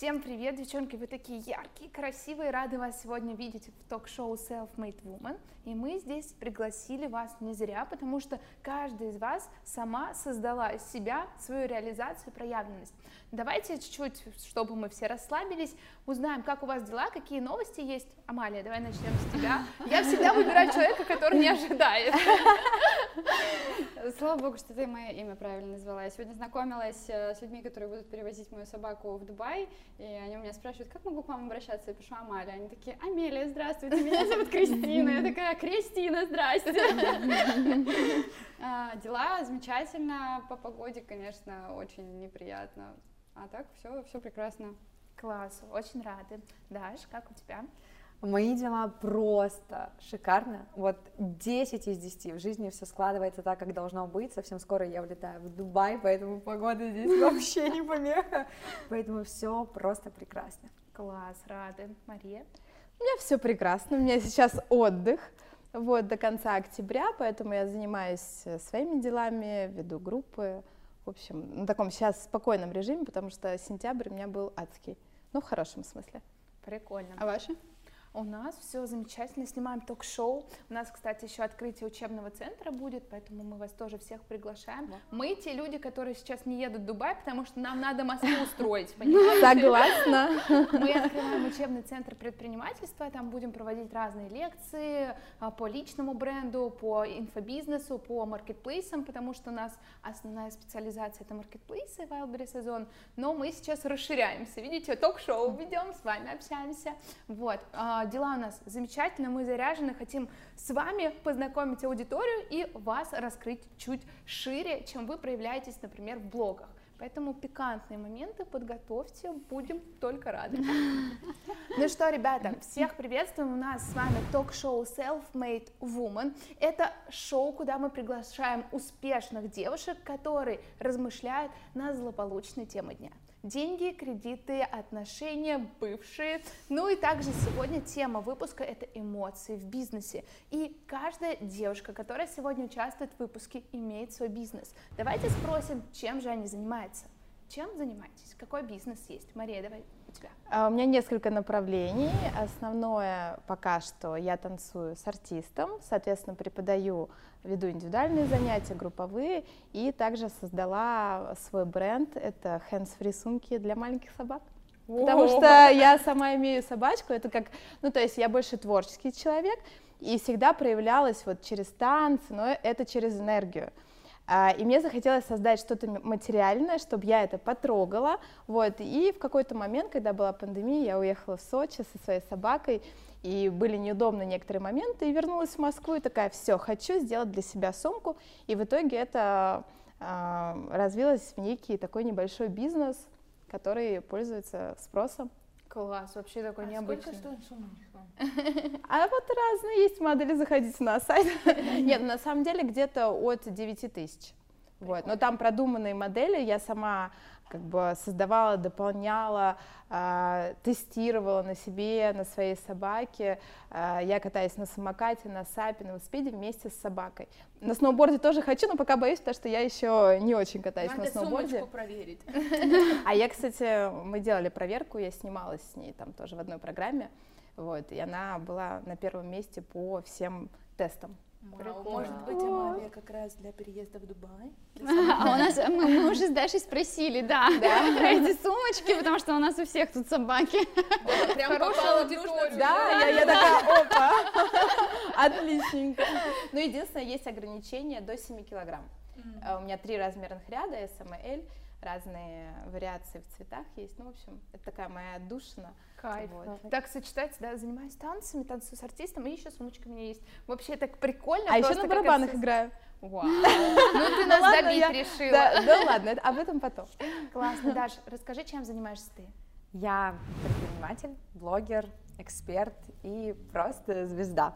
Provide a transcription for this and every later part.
Всем привет, девчонки, вы такие яркие, красивые, рады вас сегодня видеть в ток-шоу Self-Made Woman. И мы здесь пригласили вас не зря, потому что каждая из вас сама создала из себя свою реализацию проявленность. Давайте чуть-чуть, чтобы мы все расслабились, узнаем, как у вас дела, какие новости есть. Амалия, давай начнем с тебя. Я всегда выбираю человека, который не ожидает. Слава богу, что ты мое имя правильно назвала. Я сегодня знакомилась э, с людьми, которые будут перевозить мою собаку в Дубай, и они у меня спрашивают, как могу к вам обращаться? Я пишу Амалия. Они такие, Амелия, здравствуйте, меня зовут Кристина. Я такая, Кристина, здрасте. А, дела замечательно, по погоде, конечно, очень неприятно. А так все, все прекрасно. Класс, очень рады. Даш, как у тебя? Мои дела просто шикарно. Вот 10 из 10. В жизни все складывается так, как должно быть. Совсем скоро я улетаю в Дубай, поэтому погода здесь вообще не помеха. Поэтому все просто прекрасно. Класс, рады. Мария? У меня все прекрасно. У меня сейчас отдых. Вот, до конца октября, поэтому я занимаюсь э, своими делами, веду группы, в общем, на таком сейчас спокойном режиме, потому что сентябрь у меня был адский, ну, в хорошем смысле. Прикольно. А ваши? У нас все замечательно, снимаем ток-шоу. У нас, кстати, еще открытие учебного центра будет, поэтому мы вас тоже всех приглашаем. Мы те люди, которые сейчас не едут в Дубай, потому что нам надо Москву устроить, понимаете? Согласна. Мы открываем учебный центр предпринимательства, там будем проводить разные лекции а, по личному бренду, по инфобизнесу, по маркетплейсам, потому что у нас основная специализация это маркетплейсы, Wildberry сезон, но мы сейчас расширяемся, видите, ток-шоу ведем, с вами общаемся, вот. А, дела у нас замечательно, мы заряжены, хотим с вами познакомить аудиторию и вас раскрыть чуть шире, чем вы проявляетесь, например, в блогах. Поэтому пикантные моменты подготовьте, будем только рады. Ну что, ребята, всех приветствуем. У нас с вами ток-шоу Self-Made Woman. Это шоу, куда мы приглашаем успешных девушек, которые размышляют на злополучные темы дня деньги, кредиты, отношения, бывшие. Ну и также сегодня тема выпуска – это эмоции в бизнесе. И каждая девушка, которая сегодня участвует в выпуске, имеет свой бизнес. Давайте спросим, чем же они занимаются. Чем занимаетесь? Какой бизнес есть? Мария, давай у тебя. А, у меня несколько направлений. Основное пока что я танцую с артистом, соответственно, преподаю веду индивидуальные занятия, групповые, и также создала свой бренд, это hands-free сумки для маленьких собак. Потому что я сама имею собачку, это как, ну то есть я больше творческий человек, и всегда проявлялась вот через танцы, но это через энергию. А, и мне захотелось создать что-то материальное, чтобы я это потрогала. Вот. И в какой-то момент, когда была пандемия, я уехала в Сочи со своей собакой, и были неудобны некоторые моменты, и вернулась в Москву, и такая, все, хочу сделать для себя сумку, и в итоге это э, развилось в некий такой небольшой бизнес, который пользуется спросом. Класс, вообще такой а необычный. Сколько стоит сумочка? А вот разные есть модели, заходите на сайт. Нет, на самом деле где-то от 9 тысяч. Вот. Но там продуманные модели, я сама как бы создавала, дополняла, э, тестировала на себе, на своей собаке. Э, я катаюсь на самокате, на сапе, на велосипеде вместе с собакой. На сноуборде тоже хочу, но пока боюсь, потому что я еще не очень катаюсь Надо на сноуборде. проверить. А я, кстати, мы делали проверку, я снималась с ней там тоже в одной программе, вот, и она была на первом месте по всем тестам. Прикольно. Может быть, Амалия как раз для переезда в Дубай? А у нас, мы, мы уже с Дашей спросили, да, про эти сумочки, потому что у нас у всех тут собаки. Прям попала в нужную Да, я, я такая, опа, отличненько. Ну, единственное, есть ограничение до 7 килограмм. Э, У меня три размерных ряда, S, M и L, разные вариации в цветах есть. Ну, в общем, это такая моя отдушина. Кайф. Вот. Так сочетается, да, занимаюсь танцами, танцую с артистом, и еще сумочка у меня есть. Вообще так прикольно. А еще на барабанах играю. Вау. Ну ты нас ладно, добить решила. Да, ладно, об этом потом. Классно, Даш, расскажи, чем занимаешься ты? Я предприниматель, блогер, эксперт и просто звезда.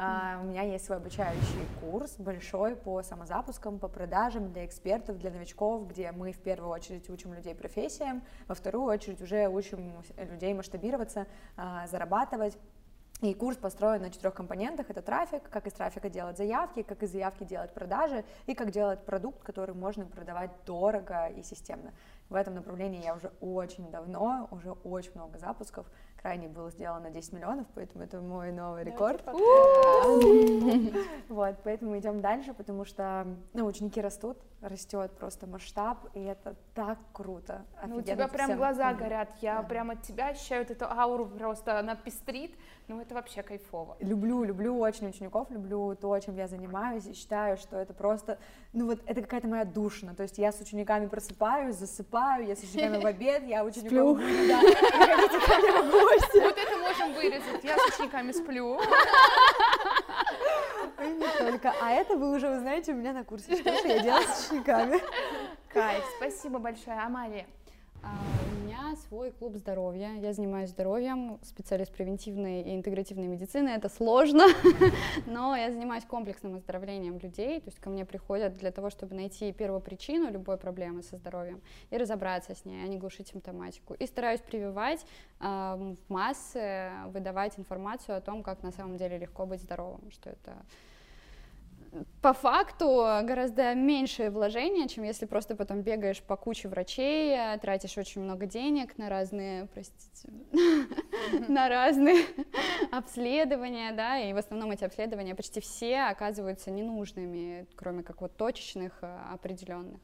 А, У меня есть свой обучающий курс большой по самозапускам, по продажам для экспертов, для новичков, где мы в первую очередь учим людей профессиям, во вторую очередь уже учим людей масштабироваться, а, зарабатывать. И курс построен на четырех компонентах. Это трафик, как из трафика делать заявки, как из заявки делать продажи и как делать продукт, который можно продавать дорого и системно. В этом направлении я уже очень давно, уже очень много запусков. Крайне было сделано 10 миллионов, поэтому это мой новый рекорд. Вот, поэтому идем дальше, потому что ну, ученики растут, растет просто масштаб, и это так круто. Ну, у тебя прям глаза горят, я прям от тебя ощущаю эту ауру, просто она пестрит, ну это вообще кайфово. Люблю, люблю очень учеников, люблю то, чем я занимаюсь, и считаю, что это просто, ну вот это какая-то моя душина, то есть я с учениками просыпаюсь, засыпаю, я с учениками в обед, я учеников... Да, Вот это можем вырезать, я с учениками сплю. И не только. А это вы уже узнаете у меня на курсе, что же я делаю с учениками. Кайф, спасибо большое. Амалия. Свой клуб здоровья. Я занимаюсь здоровьем, специалист превентивной и интегративной медицины. Это сложно, но я занимаюсь комплексным оздоровлением людей. То есть ко мне приходят для того, чтобы найти первопричину любой проблемы со здоровьем и разобраться с ней, а не глушить симптоматику. И стараюсь прививать э, массы, выдавать информацию о том, как на самом деле легко быть здоровым, что это по факту гораздо меньшее вложение, чем если просто потом бегаешь по куче врачей, тратишь очень много денег на разные, простите, на разные обследования, да, и в основном эти обследования почти все оказываются ненужными, кроме как вот точечных э, определенных,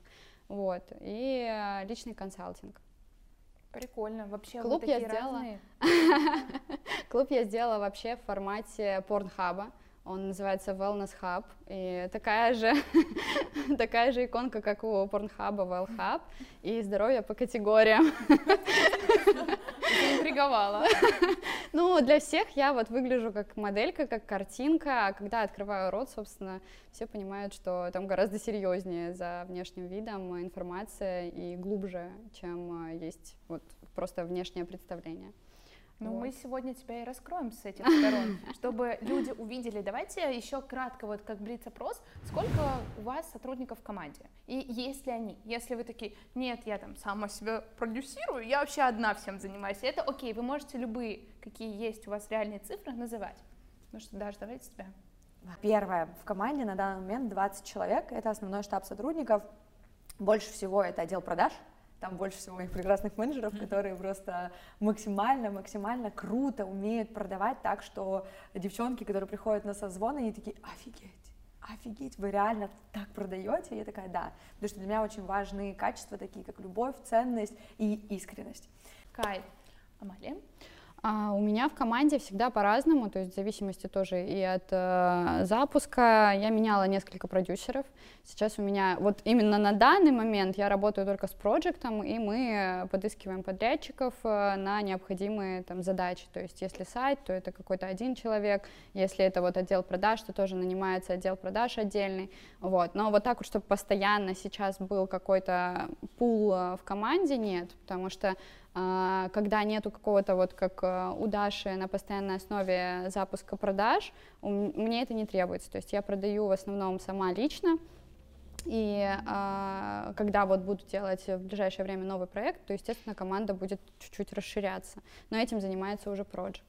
вот, и э, личный консалтинг. Прикольно, вообще Клуб я сделала. Клуб я сделала вообще в формате порнхаба. Он называется Wellness Hub, и такая же, такая же иконка, как у Pornhub, Well Hub, и здоровье по категориям. Интриговала. Ну, для всех я вот выгляжу как моделька, как картинка, а когда открываю рот, собственно, все понимают, что там гораздо серьезнее за внешним видом информация и глубже, чем э, есть вот просто внешнее представление. Ну, вот. мы сегодня тебя и раскроем с этих сторон, чтобы люди увидели. Давайте еще кратко, вот как блиц-опрос, сколько у вас сотрудников в команде? И есть ли они? Если вы такие, нет, я там сама себя продюсирую, я вообще одна всем занимаюсь. Это окей, вы можете любые, какие есть у вас реальные цифры, называть. Ну что, Даш, давайте тебя. Первое, в команде на данный момент 20 человек, это основной штаб сотрудников. Больше всего это отдел продаж, там больше всего моих прекрасных менеджеров, которые просто максимально, максимально круто умеют продавать так, что девчонки, которые приходят на созвон, они такие, офигеть, офигеть, вы реально так продаете? Я такая, да, потому что для меня очень важны качества такие, как любовь, ценность и искренность. Кайф. Амалия? А у меня в команде всегда по-разному, то есть в зависимости тоже и от э, запуска. Я меняла несколько продюсеров. Сейчас у меня, вот именно на данный момент я работаю только с проектом, и мы подыскиваем подрядчиков э, на необходимые там задачи. То есть если сайт, то это какой-то один человек, если это вот отдел продаж, то тоже нанимается отдел продаж отдельный. Вот. Но вот так вот, чтобы постоянно сейчас был какой-то пул э, в команде, нет, потому что когда нету какого-то вот как э, у Даши на постоянной основе запуска продаж, мне это не требуется. То есть я продаю в основном сама лично, и э, когда вот буду делать в ближайшее время новый проект, то, естественно, команда будет чуть-чуть расширяться. Но этим занимается уже проект.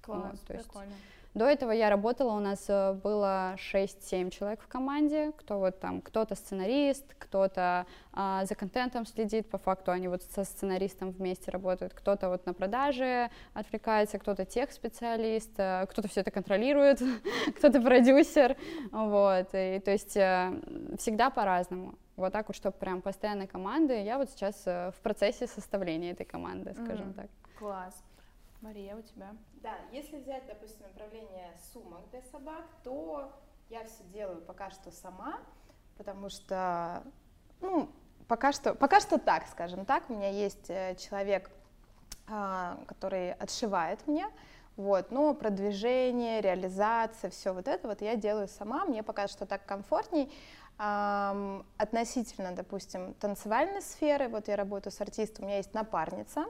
Класс, вот, то прикольно. Есть, до этого я работала, у нас э, было 6-7 человек в команде, кто вот там, кто-то сценарист, кто-то а, за контентом следит, по факту они вот со сценаристом вместе работают, кто-то вот на продаже отвлекается, кто-то тех-специалист, э, кто-то все это контролирует, кто-то продюсер, вот, и то есть э, всегда по-разному. Вот так вот, чтобы прям постоянной команды. Я вот сейчас в процессе составления этой команды, скажем mm, так. Класс. Мария, у тебя? Да, если взять, допустим, направление сумок для собак, то я все делаю пока что сама, потому что, ну, пока что, пока что так, скажем так, у меня есть э, человек, а, который отшивает мне, вот, но продвижение, реализация, все вот это вот я делаю сама, мне пока что так комфортней. Относительно, допустим, танцевальной сферы, вот я работаю с артистом, у меня есть напарница,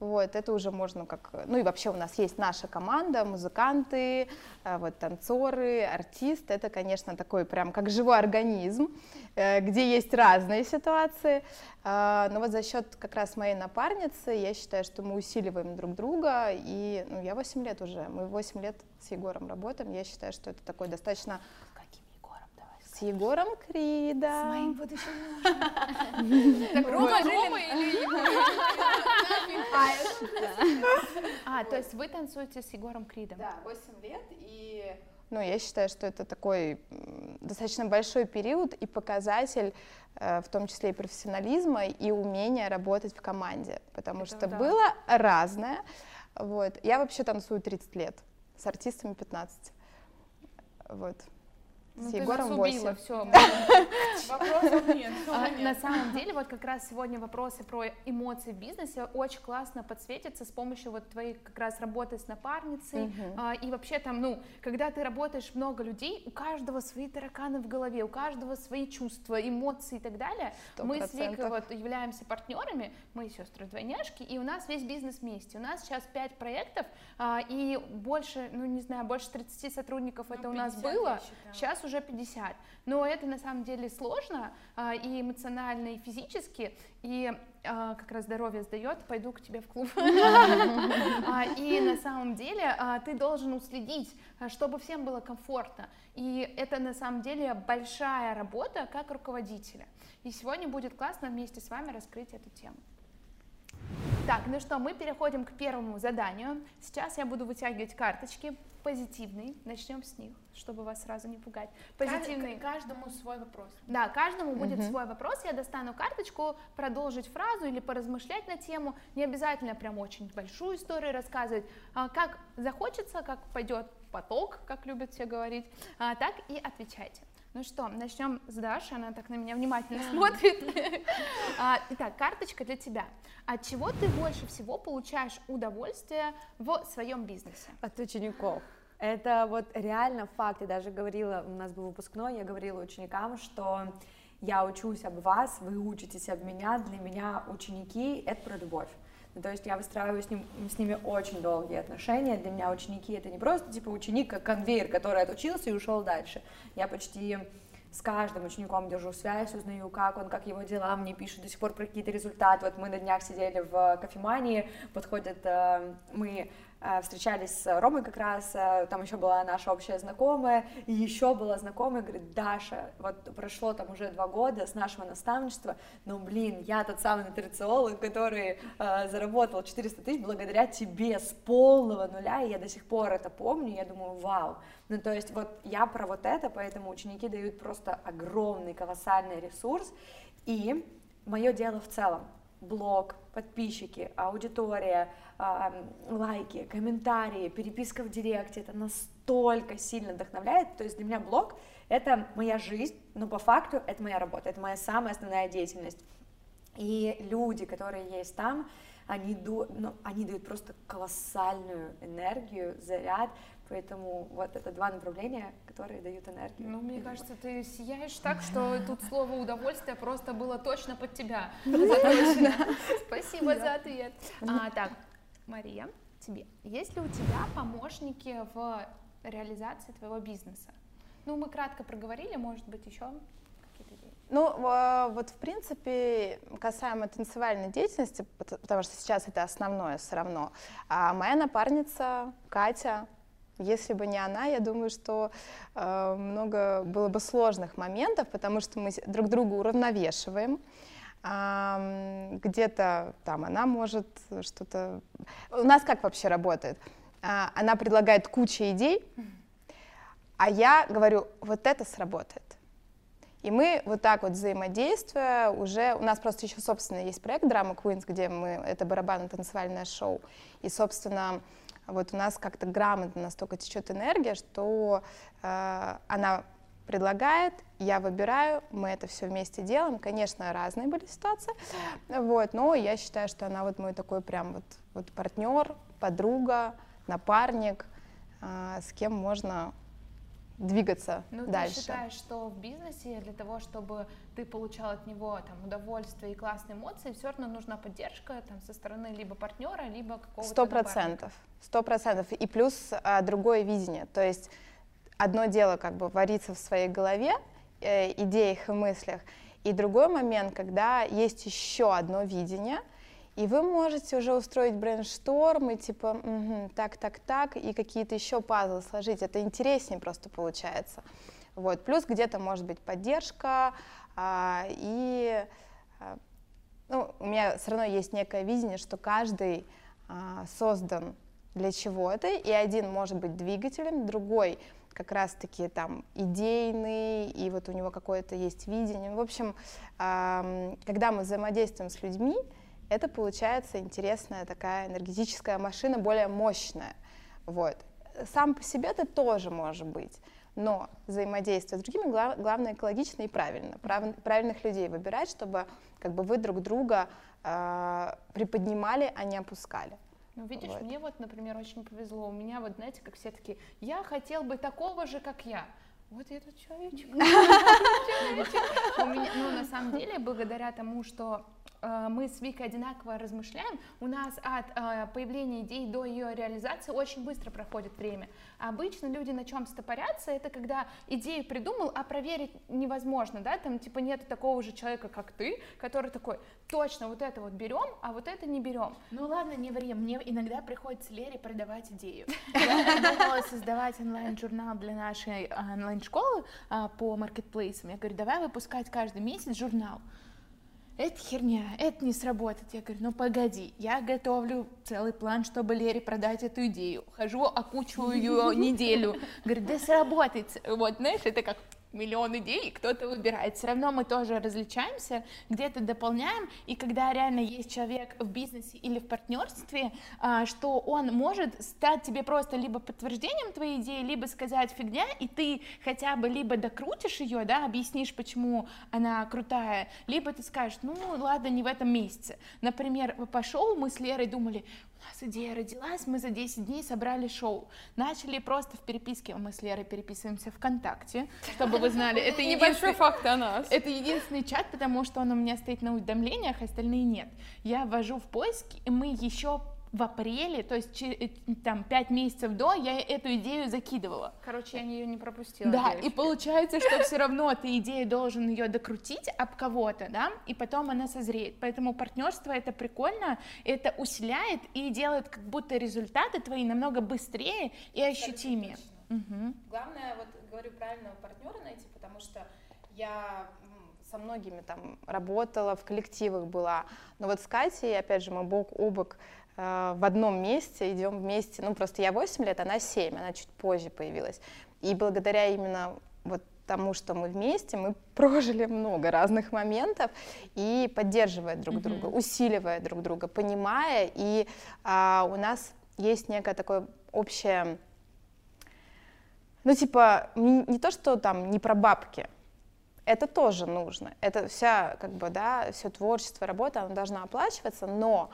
вот, это уже можно как... Ну и вообще у нас есть наша команда, музыканты, э, вот, танцоры, артисты. Это, конечно, такой прям как живой организм, э, где есть разные ситуации. Э, но вот за счет как раз моей напарницы я считаю, что мы усиливаем друг друга. И ну, я 8 лет уже, мы 8 лет с Егором работаем. Я считаю, что это такой достаточно с Егором Кридом. С моим будущим мужем. Рома, или А, то есть вы танцуете с Егором Кридом? Да, 8 лет, и ну, я считаю, что это такой достаточно большой период и показатель, э, в том числе и профессионализма, и умения работать в команде, потому это что да. было разное. Вот. Я вообще танцую 30 лет, с артистами 15. Вот. Ну, с Егором 8. все. Вопросов нет. А, на самом деле, вот как раз сегодня вопросы про эмоции в бизнесе очень классно подсветятся с помощью вот твоей как раз работы с напарницей. А, и вообще там, ну, когда ты работаешь много людей, у каждого свои тараканы в голове, у каждого свои чувства, эмоции и так далее. 100%. Мы с Викой вот являемся партнерами, мы сестры-двойняшки, и у нас весь бизнес вместе. У нас сейчас 5 проектов, а, и больше, ну, не знаю, больше 30 сотрудников ну, это у нас было. Сейчас сейчас уже 50. Но это на самом деле сложно а, и эмоционально, и физически, и а, как раз здоровье сдает, пойду к тебе в клуб. А, и на самом деле ты должен уследить, чтобы всем было комфортно. И это на самом деле большая работа как руководителя. И сегодня будет классно вместе с вами раскрыть эту тему. Так, ну что, мы переходим к первому заданию. Сейчас я буду вытягивать карточки позитивные. Начнем с них, чтобы вас сразу не пугать. Позитивный. Каждому свой вопрос. Да, каждому будет угу. свой вопрос. Я достану карточку, продолжить фразу или поразмышлять на тему. Не обязательно прям очень большую историю рассказывать. А, как захочется, как пойдет поток, как любят все говорить, а, так и отвечайте. Ну что, начнем с Даши, она так на меня внимательно смотрит. А, итак, карточка для тебя. От чего ты больше всего получаешь удовольствие в своем бизнесе? От учеников. Это вот реально факт. Я даже говорила, у нас был выпускной, я говорила ученикам, что я учусь об вас, вы учитесь об меня, для меня ученики — это про любовь. То есть я выстраиваю с, ним, с ними очень долгие отношения. Для меня ученики это не просто типа ученик, как конвейер, который отучился и ушел дальше. Я почти с каждым учеником держу связь, узнаю, как он, как его дела, мне пишут до сих пор про какие-то результаты. Вот мы на днях сидели в кофемании, подходят э, мы встречались с Ромой как раз, э, там еще была наша общая знакомая, и еще была знакомая, говорит, Даша, вот прошло там уже два года с нашего наставничества, но, блин, я тот самый нутрициолог, который э, заработал 400 тысяч благодаря тебе с полного нуля, и я до сих пор это помню, я думаю, вау, ну, то есть вот я про вот это, поэтому ученики дают просто огромный, колоссальный ресурс, и мое дело в целом, блог, подписчики, аудитория, э, лайки, комментарии, переписка в директе, это настолько сильно вдохновляет, то есть для меня блог это моя жизнь, но по факту это моя работа, это моя самая основная деятельность. И люди, которые есть там, они, ну, они дают просто колоссальную энергию, заряд, Поэтому вот это два направления, которые дают энергию. Ну, мне кажется, ты сияешь так, что тут слово удовольствие просто было точно под тебя. Спасибо за ответ. А, так, Мария, тебе. Есть ли у тебя помощники в реализации твоего бизнеса? Ну, мы кратко проговорили, может быть, еще какие-то идеи? Ну, вот в принципе, касаемо танцевальной деятельности, потому что сейчас это основное все равно, а моя напарница Катя, если бы не она, я думаю, что э, много было бы сложных моментов, потому что мы друг друга уравновешиваем. Э, где-то там она может что-то... У нас как вообще работает? Э, она предлагает кучу идей, а я говорю, вот это сработает. И мы вот так вот взаимодействуя уже, у нас просто еще, собственно, есть проект Drama Queens, где мы, это барабанно-танцевальное шоу, и, собственно, вот у нас как-то грамотно настолько течет энергия, что э, она предлагает, я выбираю, мы это все вместе делаем. Конечно, разные были ситуации, вот, но я считаю, что она вот мой такой прям вот, вот партнер, подруга, напарник, э, с кем можно двигаться ну, дальше. Ты считаешь, что в бизнесе для того, чтобы ты получал от него там удовольствие и классные эмоции, все равно нужна поддержка там со стороны либо партнера, либо какого-то Сто процентов, сто процентов. И плюс а, другое видение, то есть одно дело как бы вариться в своей голове, э, идеях и мыслях, и другой момент, когда есть еще одно видение, и вы можете уже устроить брейнштормы, типа, угу, так, так, так, и какие-то еще пазлы сложить. Это интереснее просто получается. Вот. Плюс где-то может быть поддержка, а, и а, ну, у меня все равно есть некое видение, что каждый а, создан для чего-то, и один может быть двигателем, другой как раз-таки там идейный, и вот у него какое-то есть видение. В общем, когда мы взаимодействуем с людьми, это получается интересная такая энергетическая машина, более мощная. Вот. Сам по себе ты тоже может быть, но взаимодействие с другими глав, главное экологично и правильно. Прав, правильных людей выбирать, чтобы как бы вы друг друга э, приподнимали, а не опускали. Ну, видишь, вот. мне вот, например, очень повезло. У меня вот, знаете, как все таки я хотел бы такого же, как я. Вот этот человечек. У меня, ну, на самом деле, благодаря тому, что мы с Викой одинаково размышляем, у нас от э, появления идеи до ее реализации очень быстро проходит время. А обычно люди на чем стопорятся, это когда идею придумал, а проверить невозможно, да, там типа нет такого же человека, как ты, который такой, точно вот это вот берем, а вот это не берем. Ну ладно, не ври, мне иногда приходится Лере продавать идею. Я думала создавать онлайн-журнал для нашей э, онлайн-школы по маркетплейсам. Я говорю, давай выпускать каждый месяц журнал это херня, это не сработает. Я говорю, ну погоди, я готовлю целый план, чтобы Лере продать эту идею. Хожу, окучиваю ее неделю. Говорю, да сработает. Вот, знаешь, это как миллион идей, кто-то выбирает. Все равно мы тоже различаемся, где-то дополняем, и когда реально есть человек в бизнесе или в партнерстве, а, что он может стать тебе просто либо подтверждением твоей идеи, либо сказать фигня, и ты хотя бы либо докрутишь ее, да, объяснишь, почему она крутая, либо ты скажешь, ну ладно, не в этом месяце. Например, пошел, мы с Лерой думали, нас идея родилась, мы за 10 дней собрали шоу. Начали просто в переписке, мы с Лерой переписываемся ВКонтакте, чтобы вы знали. Это небольшой факт о нас. Это единственный чат, потому что он у меня стоит на уведомлениях, остальные нет. Я ввожу в поиски, и мы еще в апреле, то есть э, там пять месяцев до, я эту идею закидывала. Короче, я ее не пропустила. Да, девочки. и получается, что все равно ты идею должен ее докрутить об кого-то, да, и потом она созреет. Поэтому партнерство это прикольно, это усиляет и делает как будто результаты твои намного быстрее и ощутимее. Угу. Главное, вот говорю, правильного партнера найти, потому что я со многими там работала, в коллективах была, но вот с Катей, опять же, мы бок о бок в одном месте, идем вместе, ну просто я 8 лет, она 7, она чуть позже появилась. И благодаря именно вот тому, что мы вместе, мы прожили много разных моментов и поддерживая друг mm-hmm. друга, усиливая друг друга, понимая, и а, у нас есть некое такое общее, ну типа не, не то, что там не про бабки, это тоже нужно, это вся как бы да, все творчество, работа, она должна оплачиваться, но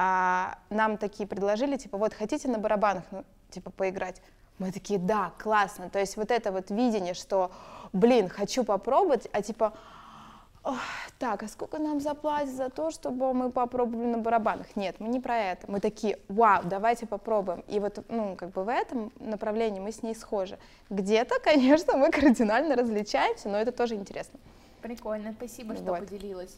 а нам такие предложили, типа, вот хотите на барабанах, ну, типа, поиграть? Мы такие, да, классно. То есть вот это вот видение, что, блин, хочу попробовать, а типа, так, а сколько нам заплатят за то, чтобы мы попробовали на барабанах? Нет, мы не про это. Мы такие, вау, давайте попробуем. И вот, ну, как бы в этом направлении мы с ней схожи. Где-то, конечно, мы кардинально различаемся, но это тоже интересно. Прикольно, спасибо, что вот. поделилась.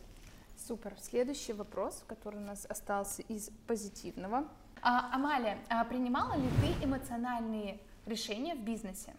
Супер. Следующий вопрос, который у нас остался из позитивного. А, Амалия, а принимала ли ты эмоциональные решения в бизнесе?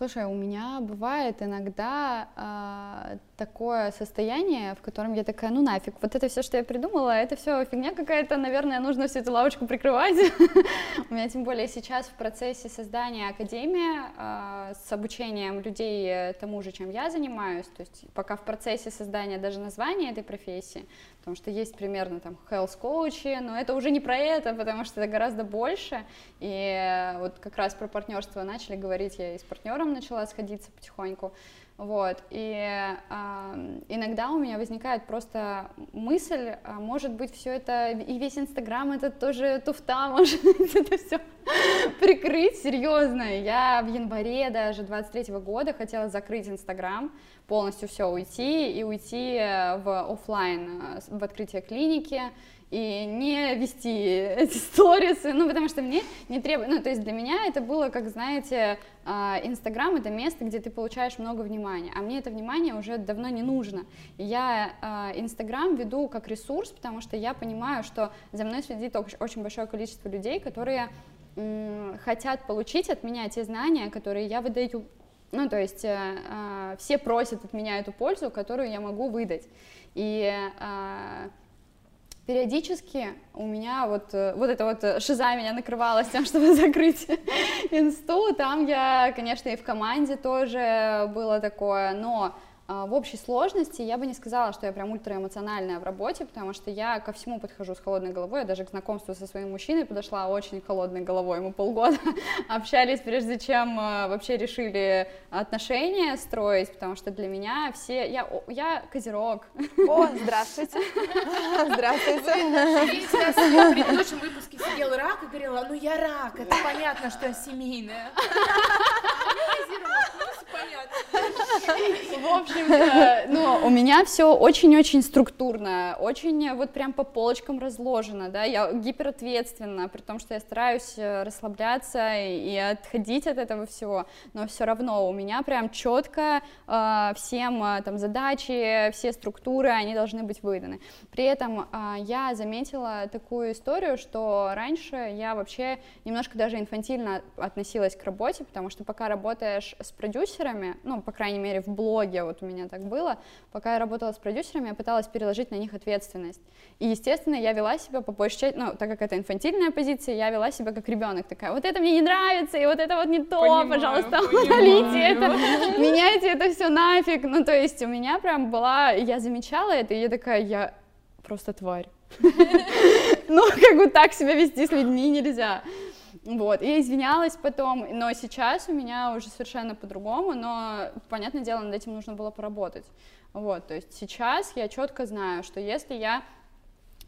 Слушай, у меня бывает иногда э, такое состояние, в котором я такая, ну нафиг, вот это все, что я придумала, это все фигня какая-то, наверное, нужно всю эту лавочку прикрывать. У меня тем более сейчас в процессе создания академии э, с обучением людей тому же, чем я занимаюсь, то есть пока в процессе создания даже названия этой профессии, потому что есть примерно там health коучи, но это уже не про это, потому что это гораздо больше, и вот как раз про партнерство начали говорить, я и с партнером начала сходиться потихоньку, вот, и э, иногда у меня возникает просто мысль, а может быть, все это, и весь Инстаграм это тоже туфта, может это все прикрыть, серьезно. Я в январе даже 23 -го года хотела закрыть Инстаграм, полностью все уйти и уйти э, в офлайн, э, в открытие клиники, и не вести эти сторисы, ну, потому что мне не требует, ну, то есть для меня это было, как, знаете, а, Инстаграм — это место, где ты получаешь много внимания, а мне это внимание уже давно не нужно. Я а, Инстаграм веду как ресурс, потому что я понимаю, что за мной следит очень большое количество людей, которые хотят получить от меня те знания, которые я выдаю Ну, то есть э, э, все просят от меня эту пользу, которую я могу выдать. И э, периодически у меня вот, э, вот эта вот шиза меня накрывала с тем, чтобы закрыть инсту. Там я, конечно, и в команде тоже было такое, но в общей сложности я бы не сказала, что я прям ультраэмоциональная в работе, потому что я ко всему подхожу с холодной головой. Я даже к знакомству со своим мужчиной подошла очень холодной головой. Мы полгода общались, прежде чем а, вообще решили отношения строить, потому что для меня все... Я, я козерог. О, здравствуйте. Здравствуйте. В предыдущем выпуске сидел рак и говорила, ну я рак, это понятно, что я семейная. В общем-то, ну, у меня все очень-очень структурно, очень вот прям по полочкам разложено, да, я гиперответственна, при том, что я стараюсь э, расслабляться и отходить от этого всего, но все равно у меня прям четко э, всем э, там задачи, все структуры, они должны быть выданы. При этом я заметила такую историю, что раньше я вообще немножко даже инфантильно относилась к работе, потому что пока работаешь с продюсерами, ну, по крайней мере, в блоге вот у меня так было, пока я работала с продюсерами, я пыталась переложить на них ответственность. И, естественно, я вела себя по большей части, ну, так как это инфантильная позиция, я вела себя как ребенок, такая, вот это мне не нравится, и вот это вот не то, понимаю, пожалуйста, удалите это, меняйте это все нафиг. Ну, то есть у меня прям была, я замечала это, и я такая, я просто тварь. Ну, как бы так себя вести с людьми нельзя. Вот, и извинялась потом, но сейчас у меня уже совершенно по-другому, но, понятное дело, над этим нужно было поработать. Вот, то есть сейчас я четко знаю, что если я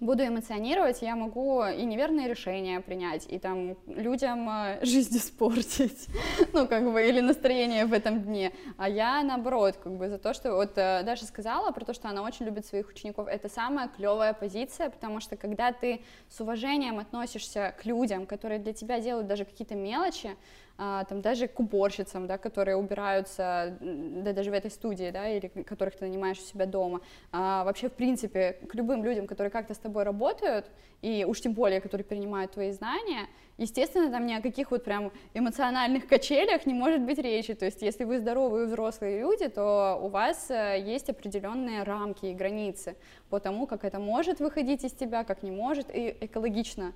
буду эмоционировать, я могу и неверные решения принять, и там людям э, жизнь испортить, ну, как бы, или настроение в этом дне. А я, наоборот, как бы, за то, что вот э, Даша сказала про то, что она очень любит своих учеников, это самая клевая позиция, потому что когда ты с уважением относишься к людям, которые для тебя делают даже какие-то мелочи, там даже к уборщицам, да, которые убираются, да, даже в этой студии, да, или которых ты нанимаешь у себя дома, а, вообще, в принципе, к любым людям, которые как-то с тобой работают, и уж тем более, которые перенимают твои знания, естественно, там ни о каких вот прям эмоциональных качелях не может быть речи, то есть если вы здоровые взрослые люди, то у вас э, есть определенные рамки и границы по тому, как это может выходить из тебя, как не может, и экологично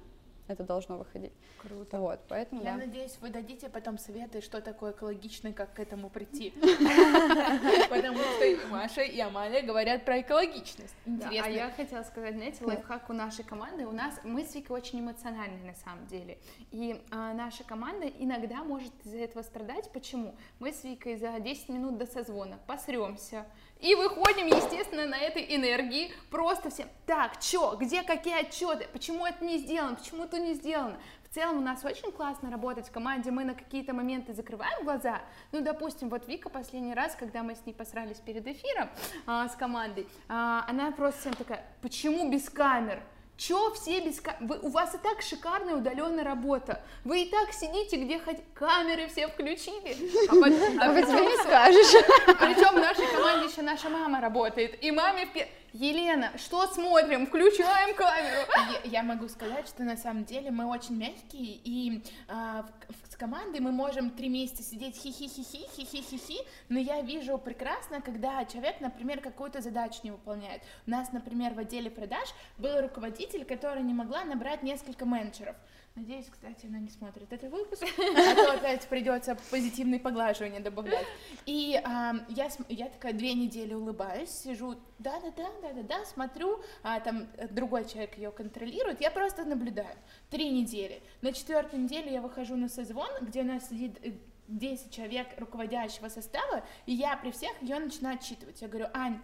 это должно выходить. Круто. Вот, поэтому, Я да. надеюсь, вы дадите потом советы, что такое экологичный, как к этому прийти. Потому что Маша и Амалия говорят про экологичность. А Интересно. я хотела сказать, знаете, лайфхак у нашей команды, у нас, мы с Викой очень эмоциональны на самом деле, и а, наша команда иногда может из-за этого страдать, почему? Мы с Викой за 10 минут до созвона посремся, и выходим, естественно, на этой энергии, просто всем, так, чё, где какие отчеты, почему это не сделано, почему это не сделано. В целом у нас очень классно работать в команде, мы на какие-то моменты закрываем глаза, ну, допустим, вот Вика последний раз, когда мы с ней посрались перед эфиром а, с командой, а, она просто всем такая, почему без камер? Чё все без камер? У вас и так шикарная удаленная работа. Вы и так сидите, где хоть камеры все включили. А, под... а Вы тебе не скажешь. Причем в нашей команде еще наша мама работает. И маме в Елена, что смотрим? Включаем камеру. Я, могу сказать, что на самом деле мы очень мягкие, и а, с командой мы можем три месяца сидеть хи-хи-хи-хи, хи-хи-хи-хи, но я вижу прекрасно, когда человек, например, какую-то задачу не выполняет. У нас, например, в отделе продаж был руководитель, который не могла набрать несколько менеджеров. Надеюсь, кстати, она не смотрит этот выпуск, а то опять придется позитивные поглаживания добавлять. И ам, я, я такая две недели улыбаюсь, сижу, да-да-да, да-да-да, смотрю, а там э, другой человек ее контролирует, я просто наблюдаю. Три недели. На четвертой неделе я выхожу на созвон, где у нас сидит э, 10 человек руководящего состава, и я при всех ее начинаю отчитывать. Я говорю, Ань,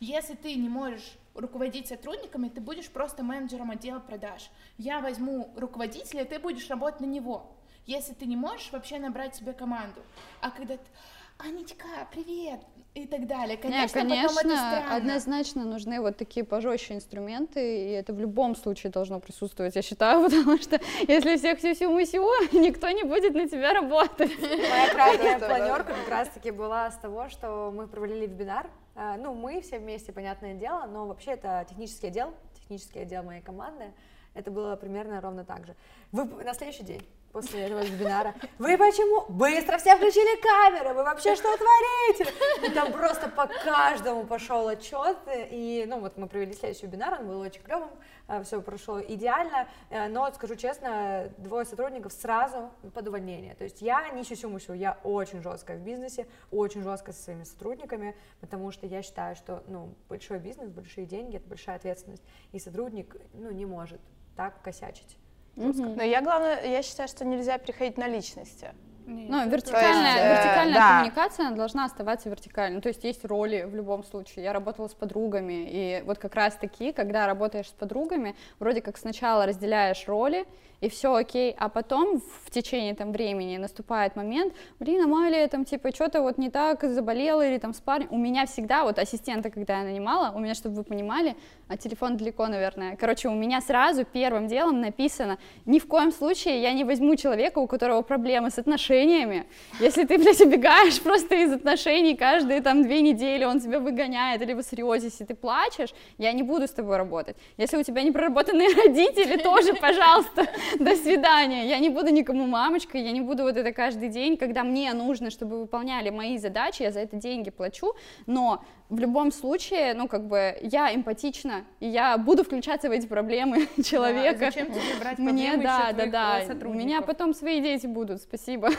если ты не можешь руководить сотрудниками, ты будешь просто менеджером отдела продаж. Я возьму руководителя, ты будешь работать на него. Если ты не можешь вообще набрать себе команду. А когда ты, Анечка, привет, и так далее. Конечно, Не, потом это конечно, странно. однозначно нужны вот такие пожестче инструменты, и это в любом случае должно присутствовать, я считаю, потому что если всех сю-сю-мусю, никто не будет на тебя работать. Моя краткая планерка как раз-таки была с того, что мы провалили вебинар. А, Ну, мы все вместе, понятное дело, но вообще это технический отдел, технический отдел моей команды. это было примерно ровно так же. Вы на следующий день после этого вебинара. Вы почему? Быстро все включили камеры, вы вообще что творите? И там просто по каждому пошел отчет, и, ну, вот мы провели следующий вебинар, он был очень клевым, э, все прошло идеально, э, но, скажу честно, двое сотрудников сразу под увольнение, то есть я не сюсю я очень жесткая в бизнесе, очень жесткая со своими сотрудниками, потому что я считаю, что, ну, большой бизнес, большие деньги, это большая ответственность, и сотрудник, ну, не может так косячить. Но я, главное, я считаю, что нельзя переходить на личности. Ну, вертикальная, есть, вертикальная да. коммуникация она должна оставаться вертикальной. Ну, то есть есть роли в любом случае. Я работала с подругами, и вот как раз таки, когда работаешь с подругами, вроде как сначала разделяешь роли, и все окей, а потом в течение там времени наступает момент, блин, Амалия там типа что-то вот не так заболела или там с парнем, у меня всегда вот ассистента, когда я нанимала, у меня, чтобы вы понимали, а телефон далеко, наверное, короче, у меня сразу первым делом написано, ни в коем случае я не возьму человека, у которого проблемы с отношениями, если ты, блядь, убегаешь просто из отношений каждые там две недели, он тебя выгоняет, или в серьезности ты плачешь, я не буду с тобой работать. Если у тебя не проработанные родители, тоже, пожалуйста, до свидания, я не буду никому мамочкой, я не буду вот это каждый день, когда мне нужно, чтобы выполняли мои задачи, я за это деньги плачу, но в любом случае, ну, как бы, я эмпатична, и я буду включаться в эти проблемы человека. Да, зачем тебе брать Мне, да, да, да, у меня потом свои дети будут, спасибо.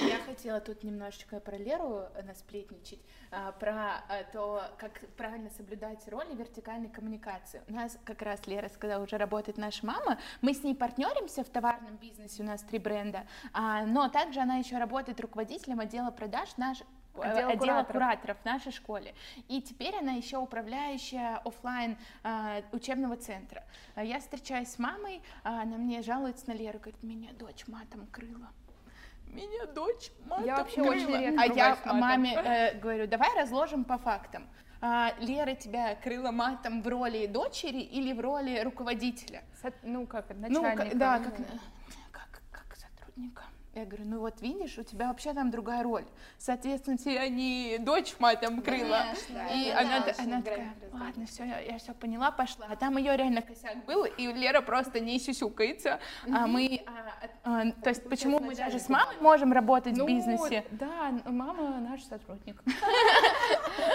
Я хотела тут немножечко про Леру насплетничать, а, про а, то, как правильно соблюдать роли вертикальной коммуникации. У нас как раз Лера сказала, уже работает наша мама, мы с ней партнеримся в товарном бизнесе, у нас три бренда, а, но также она еще работает руководителем отдела продаж наш отдела, отдела кураторов. кураторов в нашей школе. И теперь она еще управляющая офлайн э, учебного центра. Я встречаюсь с мамой, она мне жалуется на Леру, говорит, меня дочь матом крыла меня дочь матом Я вообще крыла. очень редко А я маме э, говорю, давай разложим по фактам. А, Лера тебя крыла матом в роли дочери или в роли руководителя? Ну, как начальника. Ну, да, как, как, как сотрудника. Я говорю, ну вот видишь, у тебя вообще там другая роль. Соответственно, тебя не дочь матом крыла. Конечно, и она, да, она такая, ладно, все, я, я все поняла, пошла. А там ее реально косяк был, и Лера просто не сюсюкается. Mm-hmm. А мы, а, а, то есть, почему мы даже с мамой можем работать ну, в бизнесе? Да, мама наш сотрудник.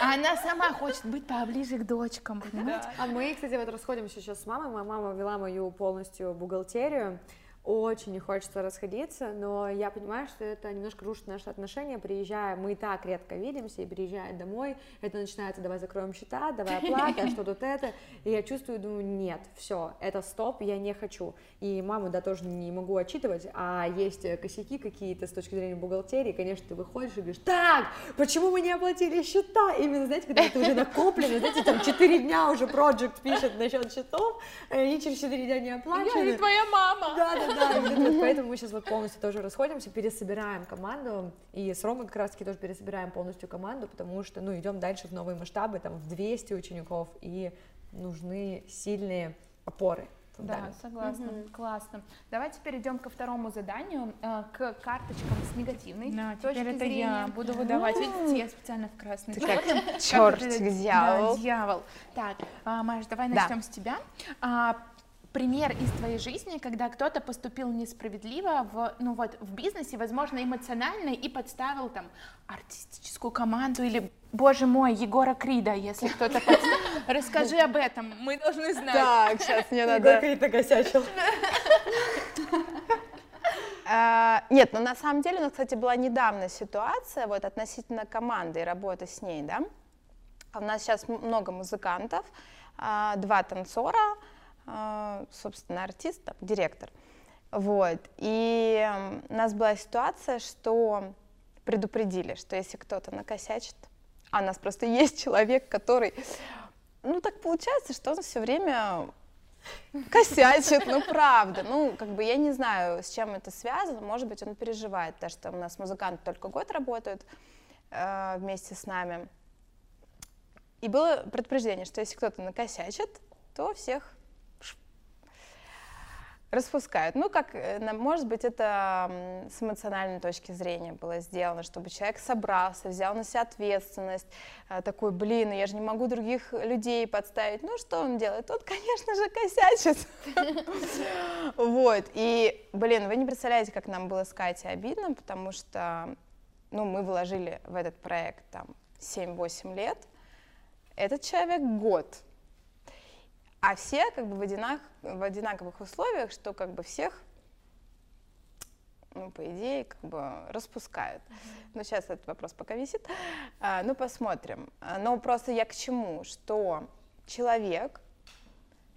А она сама хочет быть поближе к дочкам, понимаете? А мы, кстати, вот расходимся сейчас с мамой. Моя мама вела мою полностью бухгалтерию очень не хочется расходиться, но я понимаю, что это немножко рушит наши отношения, приезжая, мы и так редко видимся, и приезжая домой, это начинается, давай закроем счета, давай оплата, что тут это, и я чувствую, думаю, нет, все, это стоп, я не хочу, и маму, да, тоже не могу отчитывать, а есть косяки какие-то с точки зрения бухгалтерии, конечно, ты выходишь и говоришь, так, почему мы не оплатили счета, именно, знаете, когда это уже накоплено, знаете, там 4 дня уже проект пишет насчет счетов, и через 4 дня не оплачены. Я не твоя мама. Да, да, да, вот поэтому мы сейчас вот полностью тоже расходимся, пересобираем команду, и с Ромой как раз-таки тоже пересобираем полностью команду, потому что, ну, идем дальше в новые масштабы, там, в 200 учеников, и нужны сильные опоры. Да, согласна, угу. классно. Давайте перейдем ко второму заданию, э, к карточкам с негативной да, точки теперь это зрения. я буду выдавать. Видите, я специально в красный. Ты как черт, дьявол. Да, дьявол. Так, а, Маш, давай начнем да. с тебя. А, пример из твоей жизни, когда кто-то поступил несправедливо в, ну вот, в бизнесе, возможно, эмоционально и подставил там артистическую команду или, боже мой, Егора Крида, если кто-то подставил. Расскажи об этом, мы должны знать. Так, сейчас мне надо... Егор Крид накосячил. А, нет, но на самом деле, у нас, кстати, была недавно ситуация вот относительно команды и работы с ней, да. У нас сейчас много музыкантов, а, два танцора, а, собственно, артист, там, директор. Вот. И у нас была ситуация, что предупредили, что если кто-то накосячит, а у нас просто есть человек, который, ну так получается, что он все время косячит, ну правда, ну как бы я не знаю, с чем это связано, может быть он переживает, то, что у нас музыканты только год работают э, вместе с нами. И было предупреждение, что если кто-то накосячит, то всех распускают. Ну, как, э, может быть, это с эмоциональной точки зрения было сделано, чтобы человек собрался, взял на себя ответственность, э, такой, блин, я же не могу других людей подставить. Ну, что он делает? Тот, конечно же, косячит. Вот, и, блин, вы не представляете, как нам было с Катей обидно, потому что, ну, мы вложили в этот проект там 7-8 лет, этот человек год. А все как бы в, одинак- в одинаковых условиях, что как бы всех, ну, по идее, как бы распускают. Но сейчас этот вопрос пока висит. А, ну, посмотрим. А, Но просто я к чему? Что человек,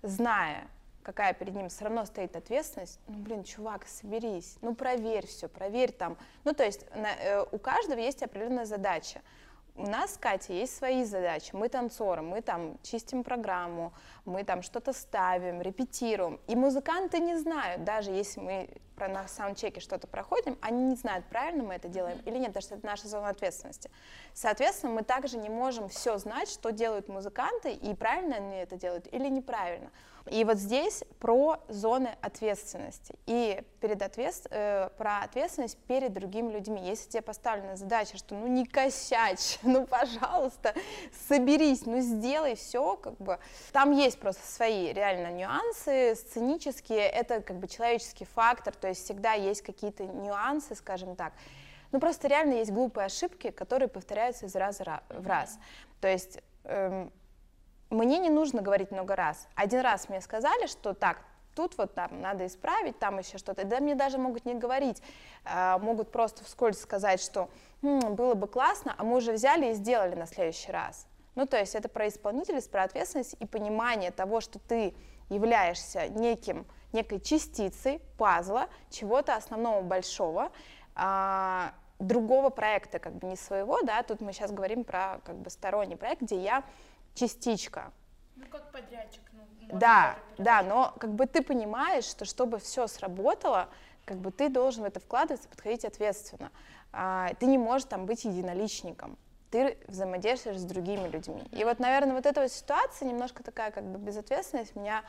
зная, какая перед ним все равно стоит ответственность, ну, блин, чувак, соберись, ну, проверь все, проверь там. Ну, то есть на- э, у каждого есть определенная задача. У нас с Катей есть свои задачи. Мы танцоры, мы там чистим программу, мы там что-то ставим, репетируем. И музыканты не знают, даже если мы про на саундчеке что-то проходим, они не знают, правильно мы это делаем или нет, потому что это наша зона ответственности. Соответственно, мы также не можем все знать, что делают музыканты, и правильно они это делают или неправильно. И вот здесь про зоны ответственности и перед ответ... э, про ответственность перед другими людьми. Если тебе поставлена задача, что ну не косячь, ну пожалуйста, соберись, ну сделай все, как бы. Там есть просто свои реально нюансы, сценические, это как бы человеческий фактор, то есть всегда есть какие-то нюансы, скажем так. Ну просто реально есть глупые ошибки, которые повторяются из раза ра- в раз. То есть эм, мне не нужно говорить много раз. Один раз мне сказали, что так, тут вот там надо исправить, там еще что-то. Да мне даже могут не говорить, а, могут просто вскользь сказать, что «М, было бы классно, а мы уже взяли и сделали на следующий раз. Ну, то есть это про исполнительность, про ответственность и понимание того, что ты являешься неким, некой частицей пазла, чего-то основного большого, а, другого проекта, как бы не своего, да, тут мы сейчас говорим про как бы сторонний проект, где я частичка. Ну, как подрядчик. Ну, Да, да, но как бы ты понимаешь, что чтобы все сработало, как бы ты должен в это вкладываться, подходить ответственно. А, ты не можешь там быть единоличником. Ты взаимодействуешь с другими людьми. И вот, наверное, вот эта вот ситуация немножко такая как бы безответственность меня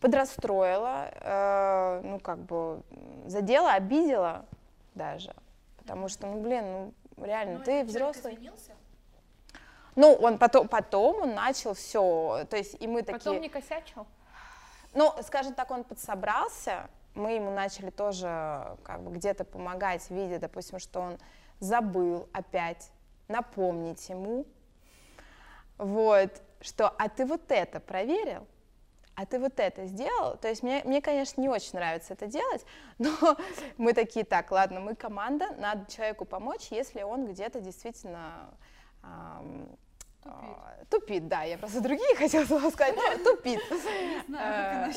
подрастроила, э, ну как бы задела, обидела даже, потому что, ну блин, ну реально, Ну, ты взрослый. извинился? Ну, он потом, потом он начал все, то есть и мы такие. Потом не косячил? Ну, скажем так, он подсобрался, мы ему начали тоже как бы где-то помогать, видя, допустим, что он забыл опять, напомнить ему, вот, что, а ты вот это проверил, а ты вот это сделал, то есть мне, мне, конечно, не очень нравится это делать, но мы такие, так, ладно, мы команда, надо человеку помочь, если он где-то действительно а, тупит, да, я просто другие хотела сказать, но тупит. Э,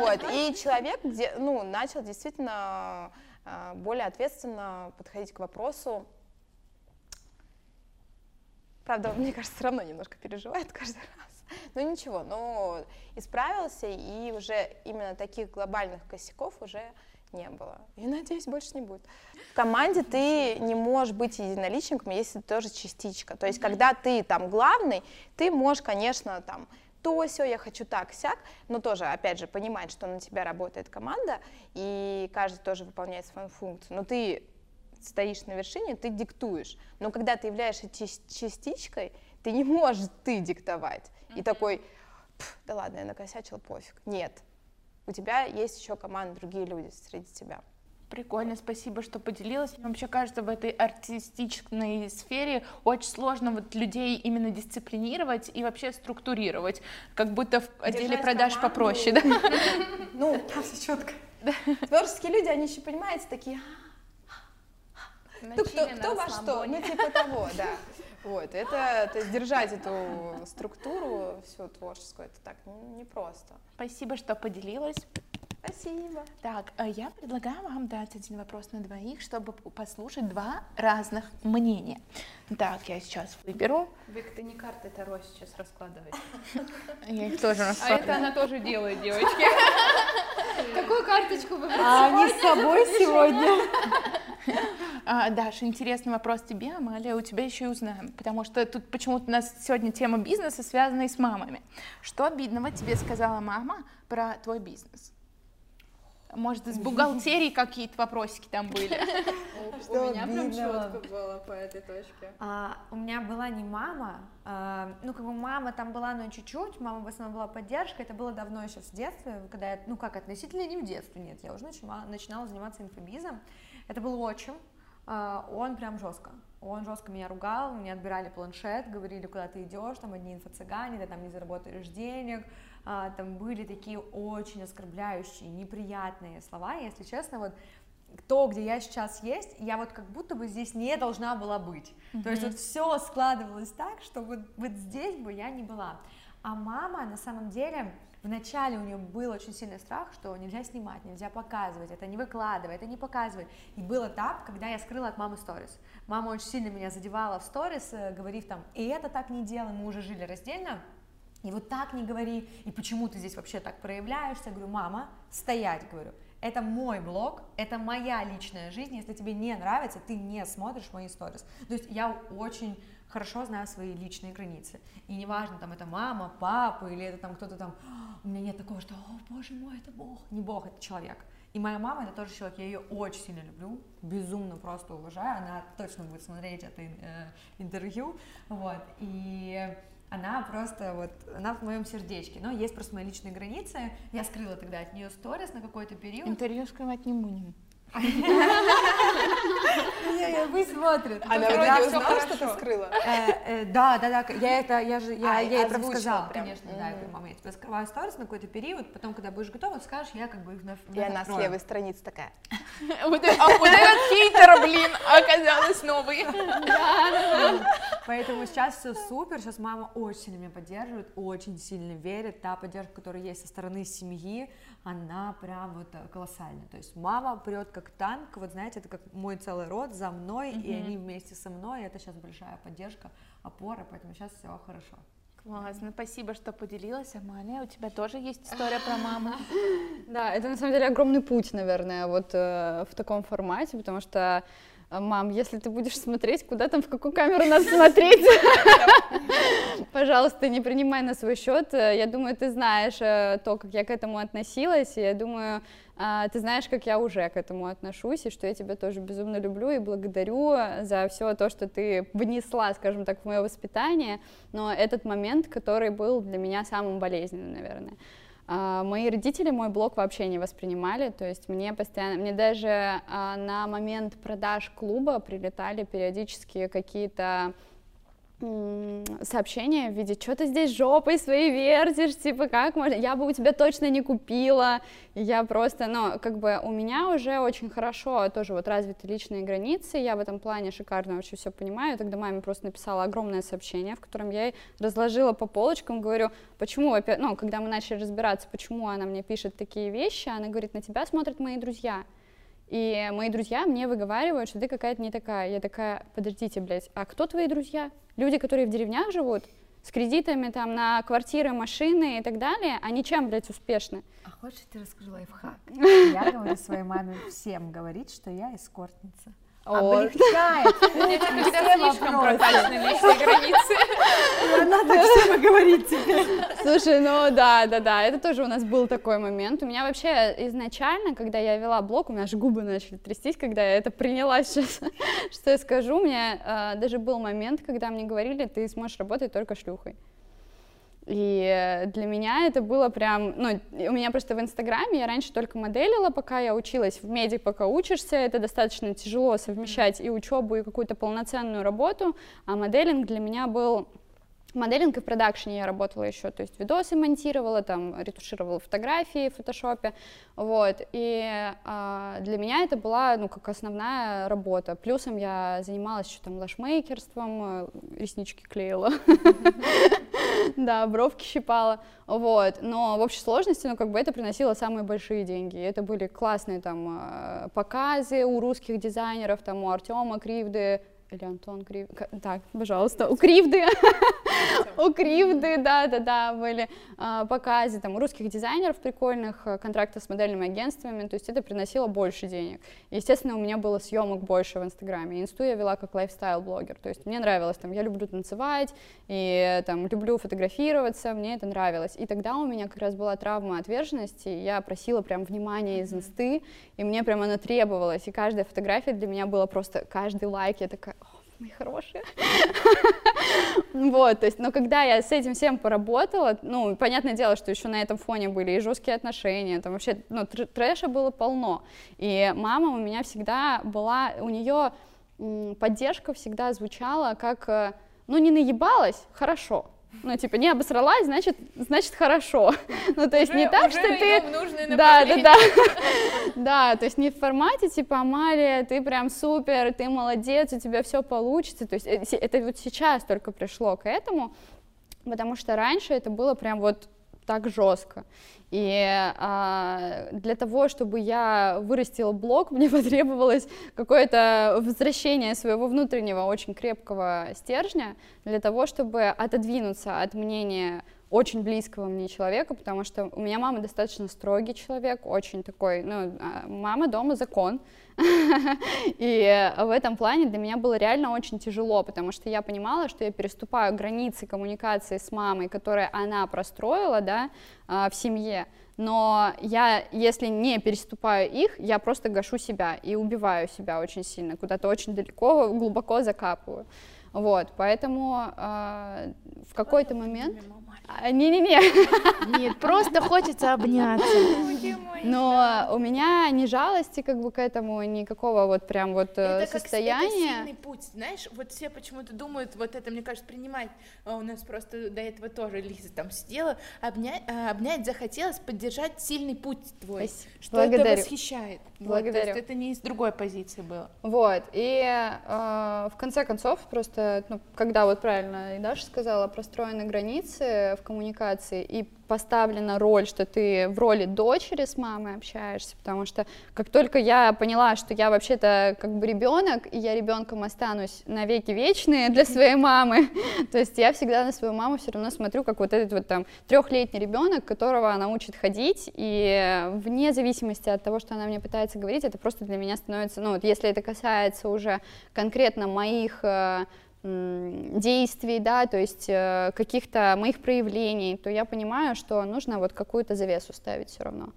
Вот, и человек где, ну, начал действительно э, более ответственно подходить к вопросу. Правда, мне кажется, все равно немножко переживает каждый раз. Но ничего, но исправился, и уже именно таких глобальных косяков уже не было. И надеюсь, больше не будет. В команде ты не можешь быть единоличником, если ты тоже частичка. То есть, когда ты там главный, ты можешь, конечно, там то все, я хочу так, сяк, но тоже, опять же, понимать, что на тебя работает команда, и каждый тоже выполняет свою функцию. Но ты стоишь на вершине, ты диктуешь. Но когда ты являешься частичкой, ты не можешь ты диктовать. И такой, «Пф, да ладно, я накосячил, пофиг. Нет. У тебя есть еще команда, другие люди среди тебя. Прикольно, спасибо, что поделилась. Мне вообще кажется, в этой артистичной сфере очень сложно вот людей именно дисциплинировать и вообще структурировать, как будто в отделе Держать продаж команду. попроще, да? Ну, там все четко. Творческие люди, они еще, понимаете, такие, ну, кто, кто во что, ну, типа того, да. Вот, это, то есть держать эту структуру всю творческую, это так непросто. Спасибо, что поделилась. Спасибо. Так, э, я предлагаю вам дать один вопрос на двоих, чтобы послушать два разных мнения. Так, я сейчас выберу. Вик, ты не карты Таро сейчас раскладываешь. Я их тоже А раскладываю. это она тоже делает, девочки. Какую карточку вы А они с собой сегодня? А, Даша, интересный вопрос тебе, Амалия, у тебя еще и узнаем, потому что тут почему-то у нас сегодня тема бизнеса, связанная с мамами. Что обидного тебе сказала мама про твой бизнес? Может, из бухгалтерии какие-то вопросики там были? У меня прям четко было по этой точке. А, у меня была не мама, а, ну как бы мама там была, но чуть-чуть, мама в основном была поддержка, это было давно еще с детства, когда я, ну как относительно не в детстве, нет, я уже начинала, заниматься инфобизом, это был отчим, он прям жестко, он жестко меня ругал, мне отбирали планшет, говорили, куда ты идешь, там одни инфо-цыгане, ты там не заработаешь денег, а, там были такие очень оскорбляющие, неприятные слова, если честно, вот то, где я сейчас есть, я вот как будто бы здесь не должна была быть. Mm-hmm. То есть вот все складывалось так, что вот, вот здесь бы я не была. А мама на самом деле Вначале у нее был очень сильный страх, что нельзя снимать, нельзя показывать, это не выкладывай, это не показывай. И был этап, когда я скрыла от мамы сторис. Мама очень сильно меня задевала в сторис, э, говорив там, и это так не делай, мы уже жили раздельно, и вот так не говори, и почему ты здесь вообще так проявляешься? Я говорю, мама, стоять, говорю, это мой блог, это моя личная жизнь, если тебе не нравится, ты не смотришь мои сторис. То есть я очень хорошо знаю свои личные границы. И неважно, там это мама, папа, или это там кто-то там, у меня нет такого, что, о, боже мой, это Бог. Не Бог, это человек. И моя мама это тоже человек, я ее очень сильно люблю, безумно просто уважаю, она точно будет смотреть это э, интервью, вот, и она просто вот, она в моем сердечке, но есть просто мои личные границы, я скрыла тогда от нее сторис на какой-то период. Интервью скрывать не будем. Вы смотрят. Она вроде узнала, что ты скрыла. Э, э, да, да, да, я это, я же, я ей прям сказала, конечно, да, я говорю, мама, я тебе скрываю сторис на какой-то период, потом, когда будешь готова, скажешь, я как бы их вновь И она с левой страницы такая. Вот этот хейтер, блин, оказалась новый. Поэтому сейчас все супер, сейчас мама очень сильно меня поддерживает, очень сильно верит, та поддержка, которая есть со стороны семьи, она прям вот э, колоссальная. То есть мама прет как танк, вот знаете, это как мой целый род за мной, mm-hmm. и они вместе со мной, и это сейчас большая поддержка, опора, поэтому сейчас все хорошо. Классно, спасибо, что поделилась, Амалия. У тебя тоже есть история про маму? Да, это на самом деле огромный путь, наверное, вот э, в таком формате, потому что «А, мам, если ты будешь смотреть, куда там, в какую камеру надо смотреть, пожалуйста, не принимай на свой счет. Я думаю, ты знаешь э, то, как я к этому относилась, и я думаю, а, ты знаешь, как я уже к этому отношусь, и что я тебя тоже безумно люблю и благодарю за все то, что ты внесла, скажем так, в мое воспитание, но этот момент, который был для меня самым болезненным, наверное. А, мои родители мой блог вообще не воспринимали, то есть мне постоянно, мне даже а, на момент продаж клуба прилетали периодически какие-то сообщения в виде, что ты здесь жопой своей вертишь, типа, как можно, я бы у тебя точно не купила, я просто, ну, как бы у меня уже очень хорошо тоже вот развиты личные границы, я в этом плане шикарно вообще все понимаю, тогда маме просто написала огромное сообщение, в котором я ей разложила по полочкам, говорю, почему, ну, когда мы начали разбираться, почему она мне пишет такие вещи, она говорит, на тебя смотрят мои друзья, и мои друзья мне выговаривают, что ты какая-то не такая. Я такая, подождите, блядь, а кто твои друзья? Люди, которые в деревнях живут, с кредитами там на квартиры, машины и так далее, они чем, блядь, успешны? А хочешь, я тебе расскажу лайфхак? Я говорю своей маме всем говорить, что я эскортница облегчает. Когда слишком прозрачны личные границы. Надо всем говорить тебе. Слушай, ну да, да, да, это тоже у нас был такой момент. У меня вообще изначально, когда я вела блог, у меня аж губы начали трястись, когда я это приняла сейчас, что я скажу. У меня а, даже был момент, когда мне говорили, ты сможешь работать только шлюхой. И для меня это было прям, ну, у меня просто в Инстаграме, я раньше только моделила, пока я училась, в меди пока учишься, это достаточно тяжело совмещать и учебу, и какую-то полноценную работу, а моделинг для меня был моделинг и в продакшене я работала еще, то есть видосы монтировала, там ретушировала фотографии в фотошопе, вот, и а, для меня это была, ну, как основная работа, плюсом я занималась еще там лашмейкерством, э, реснички клеила, да, бровки щипала, вот, но в общей сложности, ну, как бы это приносило самые большие деньги, это были классные там э, показы у русских дизайнеров, там у Артема Кривды, или Антон Крив... Так, пожалуйста, у Кривды, у Кривды, да-да-да, были а, показы там русских дизайнеров прикольных, э, контрактов с модельными агентствами, то есть это приносило больше денег. естественно, у меня было съемок больше в Инстаграме. Инсту я вела как лайфстайл-блогер, то есть мне нравилось, там, я люблю танцевать, и там люблю фотографироваться, мне это нравилось. И тогда у меня как раз была травма отверженности, я просила прям внимания из Инсты, и мне прям она требовалась, и каждая фотография для меня была просто, каждый лайк, я такая, мои хорошие. вот, то есть, но когда я с этим всем поработала, ну, понятное дело, что еще на этом фоне были и жесткие отношения, там вообще, ну, трэша было полно. И мама у меня всегда была, у нее поддержка всегда звучала как, э, ну, не наебалась, хорошо, ну, типа, не обосралась, значит, значит хорошо. Ну, то есть уже, не так, что ты... Да, да, да. Да, то есть не в формате, типа, Амалия, ты прям супер, ты молодец, у тебя все получится. То есть э, это вот сейчас только пришло к этому, потому что раньше это было прям вот так жестко. И а, для того, чтобы я вырастила блог, мне потребовалось какое-то возвращение своего внутреннего очень крепкого стержня для того, чтобы отодвинуться от мнения очень близкого мне человека, потому что у меня мама достаточно строгий человек, очень такой, ну, а, мама дома закон, и в этом плане для меня было реально очень тяжело, потому что я понимала, что я переступаю границы коммуникации с мамой, которые она простроила, да, а, в семье, но я, если не переступаю их, я просто гашу себя и убиваю себя очень сильно, куда-то очень далеко, глубоко закапываю. Вот, поэтому э, в какой-то момент... А, не-не-не. Нет, просто хочется обняться. Но у меня ни жалости как бы к этому, никакого вот прям вот э, это состояния. Как, это сильный путь, знаешь, вот все почему-то думают, вот это, мне кажется, принимать, а у нас просто до этого тоже Лиза там сидела, обнять, а, обнять захотелось, поддержать сильный путь твой, Спасибо. что Благодарю. это восхищает. Благодарю. Вот, то есть это не из другой позиции было. Вот, и э, в конце концов, просто, ну, когда вот правильно и Даша сказала, простроены границы в коммуникации, и поставлена роль, что ты в роли дочери с мамой общаешься, потому что как только я поняла, что я вообще-то как бы ребенок, и я ребенком останусь на веки вечные для своей мамы, то есть я всегда на свою маму все равно смотрю, как вот этот вот там трехлетний ребенок, которого она учит ходить, и вне зависимости от того, что она мне пытается говорить, это просто для меня становится, ну вот если это касается уже конкретно моих э, действий, да, то есть э, каких-то моих проявлений, то я понимаю, что нужно вот какую-то завесу ставить все равно.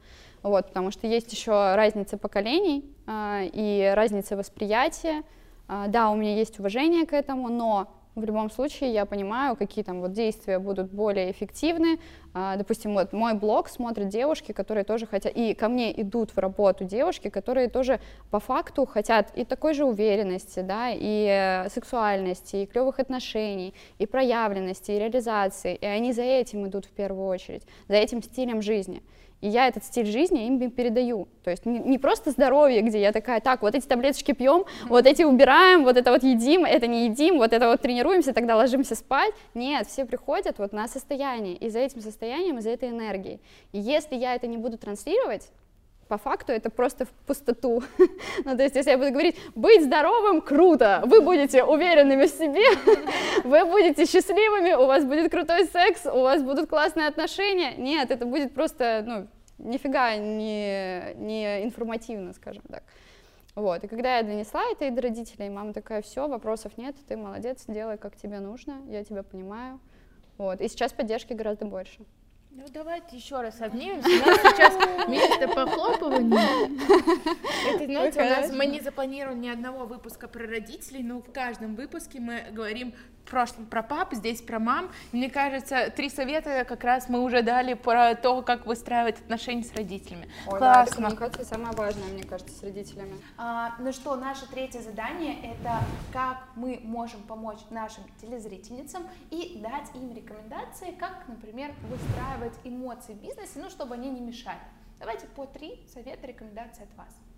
Вот, потому что есть еще разница поколений э, и разница восприятия. Э, да, у меня есть уважение к этому, но в любом случае я понимаю, какие там вот действия будут более эффективны. А, допустим, вот мой блог смотрят девушки, которые тоже хотят, и ко мне идут в работу девушки, которые тоже по факту хотят и такой же уверенности, да, и э, сексуальности, и клевых отношений, и проявленности, и реализации, и они за этим идут в первую очередь, за этим стилем жизни. И я этот стиль жизни им передаю. То есть не, не просто здоровье, где я такая, так, вот эти таблеточки пьем, вот эти убираем, вот это вот едим, это не едим, вот это вот тренируемся, тогда ложимся спать. Нет, все приходят вот на состояние, и за этим состоянием, и за этой энергией. И если я это не буду транслировать, по факту это просто в пустоту. ну, то есть, если я буду говорить, быть здоровым, круто, вы будете уверенными в себе, вы будете счастливыми, у вас будет крутой секс, у вас будут классные отношения. Нет, это будет просто, ну, нифига не, не информативно, скажем так. Вот, и когда я донесла это и до родителей, мама такая, все, вопросов нет, ты молодец, делай, как тебе нужно, я тебя понимаю. Вот, и сейчас поддержки гораздо больше. Ну давайте еще раз обнимемся. У нас сейчас место похлопывания. Это, знаете, у нас мы не запланировали ни одного выпуска про родителей, но в каждом выпуске мы говорим прошлом про пап, здесь про мам. Мне кажется, три совета как раз мы уже дали про то, как выстраивать отношения с родителями. Ой, Классно. Да, коммуникация самая важная, мне кажется, с родителями. А, ну что, наше третье задание — это как мы можем помочь нашим телезрительницам и дать им рекомендации, как, например, выстраивать эмоции в бизнесе, ну, чтобы они не мешали. Давайте по три совета, рекомендации от вас.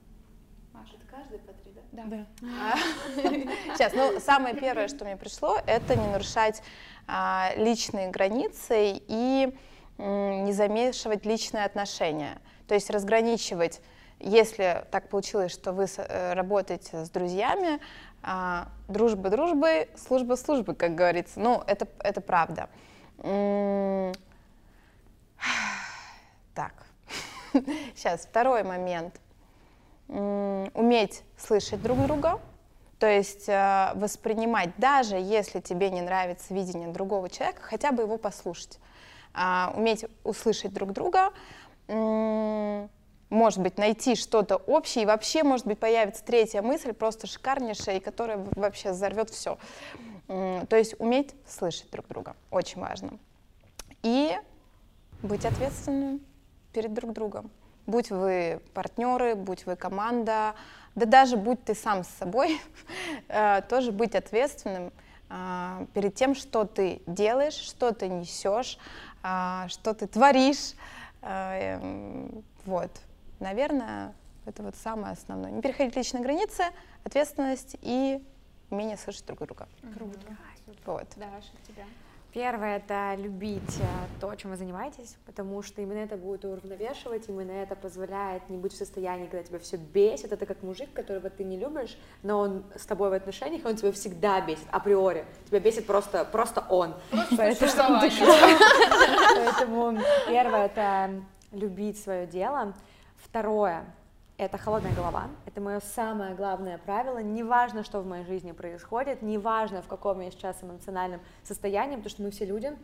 Маша, это каждый по три, да? Да. да. Сейчас, ну, самое первое, что мне пришло, это не нарушать а, личные границы и м, не замешивать личные отношения. То есть разграничивать если так получилось, что вы э, работаете с друзьями, а, дружба дружбы, служба службы, как говорится. Ну, это, это правда. Так, сейчас, второй момент. Уметь слышать друг друга, то есть э, воспринимать, даже если тебе не нравится видение другого человека, хотя бы его послушать. А, уметь услышать друг друга, может быть, найти что-то общее, и вообще, может быть, появится третья мысль, просто шикарнейшая, и которая вообще взорвет все. То есть уметь слышать друг друга, очень важно. И быть ответственным перед друг другом. Будь вы партнеры, будь вы команда, да даже будь ты сам с собой, э, тоже быть ответственным э, перед тем, что ты делаешь, что ты несешь, э, что ты творишь. Эм, вот наверное, это вот самое основное. Не переходить личные границы, ответственность и умение слышать друг друга. Круто. Вот. Даша, тебя? Первое — это любить э, то, чем вы занимаетесь, потому что именно это будет уравновешивать, именно это позволяет не быть в состоянии, когда тебя все бесит. Это как мужик, которого ты не любишь, но он с тобой в отношениях, он тебя всегда бесит, априори. Тебя бесит просто, просто он. Поэтому первое — это любить свое дело. Второе — это холодная голова. Это мое самое главное правило. Неважно, что в моей жизни происходит, неважно, в каком я сейчас эмоциональном состоянии, потому что мы все люди,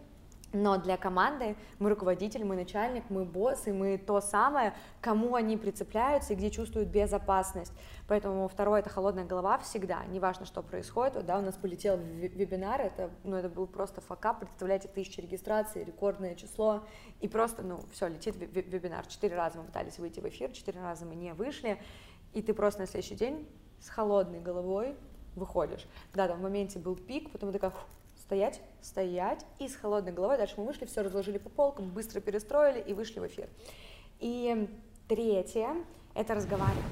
но для команды мы руководитель, мы начальник, мы босс, и мы то самое, кому они прицепляются и где чувствуют безопасность. Поэтому второе — это холодная голова всегда, неважно, что происходит. Вот, да, у нас полетел вебинар, это, ну, это был просто факап, представляете, тысяча регистраций, рекордное число, и просто, ну, все, летит вебинар. Четыре раза мы пытались выйти в эфир, четыре раза мы не вышли, и ты просто на следующий день с холодной головой выходишь. Да, там в моменте был пик, потом такая, стоять, стоять, и с холодной головой дальше мы вышли, все разложили по полкам, быстро перестроили и вышли в эфир. И третье — это разговаривать.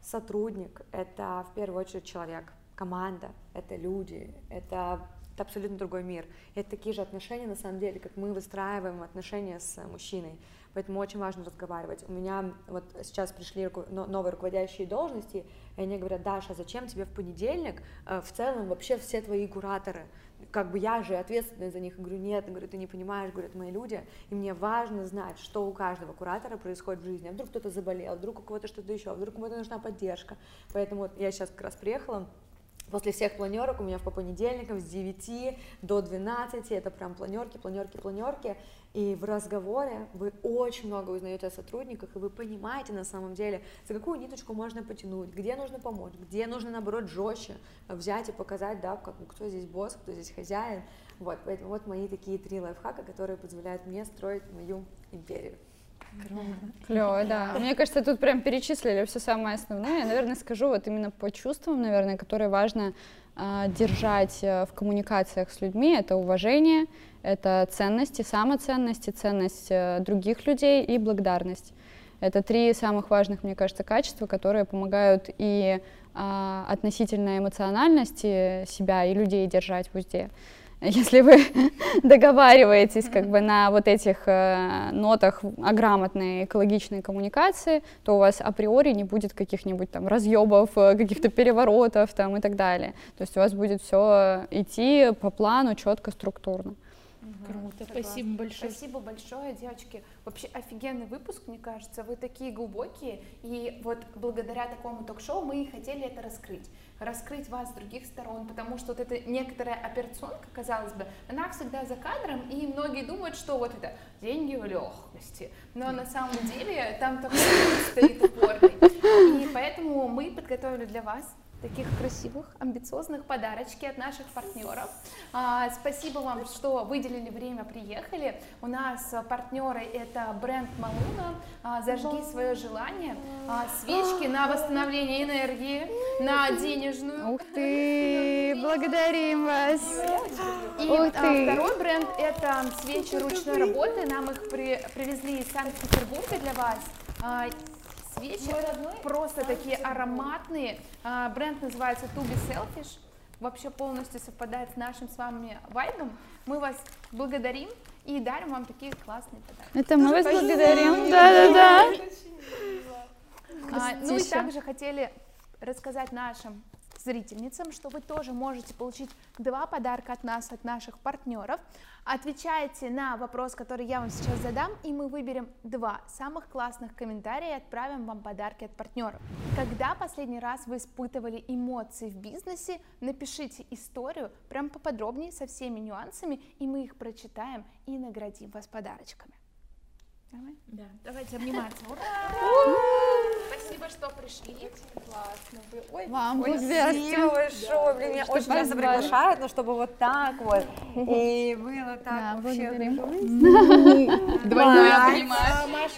Сотрудник — это в первую очередь человек, команда — это люди, это это абсолютно другой мир. И это такие же отношения, на самом деле, как мы выстраиваем отношения с мужчиной. Поэтому очень важно разговаривать. У меня вот сейчас пришли новые руководящие должности, и они говорят, Даша, зачем тебе в понедельник э, в целом вообще все твои кураторы? как бы я же ответственная за них. Я говорю, нет, я говорю, ты не понимаешь, говорят мои люди, и мне важно знать, что у каждого куратора происходит в жизни. А вдруг кто-то заболел, вдруг у кого-то что-то еще, вдруг кому-то нужна поддержка. Поэтому вот я сейчас как раз приехала, После всех планерок у меня по понедельникам с 9 до 12, это прям планерки, планерки, планерки. И в разговоре вы очень много узнаете о сотрудниках, и вы понимаете на самом деле, за какую ниточку можно потянуть, где нужно помочь, где нужно, наоборот, жестче взять и показать, да, как, кто здесь босс, кто здесь хозяин. Вот, поэтому вот мои такие три лайфхака, которые позволяют мне строить мою империю. Клево, да. Мне кажется, тут прям перечислили все самое основное. Я, наверное, скажу вот именно по чувствам, наверное, которые важно держать э, в коммуникациях с людьми. Это уважение, это ценности, самоценность, ценность э, других людей и благодарность. Это три самых важных, мне кажется, качества, которые помогают и э, относительно эмоциональности себя и людей держать в узде. Если вы договариваетесь как бы на вот этих э, нотах о грамотной экологичной коммуникации, то у вас априори не будет каких-нибудь там разъебов, э, каких-то переворотов там и так далее. То есть у вас будет все идти по плану четко, структурно. Круто, спасибо большое. Спасибо большое, девочки. Вообще офигенный выпуск, мне кажется. Вы такие глубокие, и вот благодаря такому ток-шоу мы и хотели это раскрыть раскрыть вас с других сторон, потому что вот эта некоторая операционка, казалось бы, она всегда за кадром, и многие думают, что вот это деньги в легкости, но на самом деле там такой стоит упорный. И поэтому мы подготовили для вас таких красивых, амбициозных подарочки от наших партнеров. А, спасибо вам, что выделили время, приехали. У нас партнеры это бренд Малуна. А, зажги свое желание. А, свечки на восстановление энергии, на денежную. Ух ты! Благодарим вас! И Ух ты. второй бренд это свечи ручной работы. Нам их при, привезли из Санкт-Петербурга для вас. Свечи, просто такие ароматные. А, бренд называется To Be Selfish. Вообще полностью совпадает с нашим с вами вайбом. Мы вас благодарим и дарим вам такие классные подарки. Это мы вас благодарим. Да-да-да. А, ну и также хотели рассказать нашим зрительницам, что вы тоже можете получить два подарка от нас, от наших партнеров. Отвечайте на вопрос, который я вам сейчас задам, и мы выберем два самых классных комментария и отправим вам подарки от партнеров. Когда последний раз вы испытывали эмоции в бизнесе, напишите историю прям поподробнее со всеми нюансами, и мы их прочитаем и наградим вас подарочками. Давай. Да, давайте обниматься. Ура! Спасибо, что пришли. Вам Ой, благодарствую. спасибо большое, блин, меня очень часто приглашают, но чтобы вот так вот, и было так вообще. Двойное Обнимаю.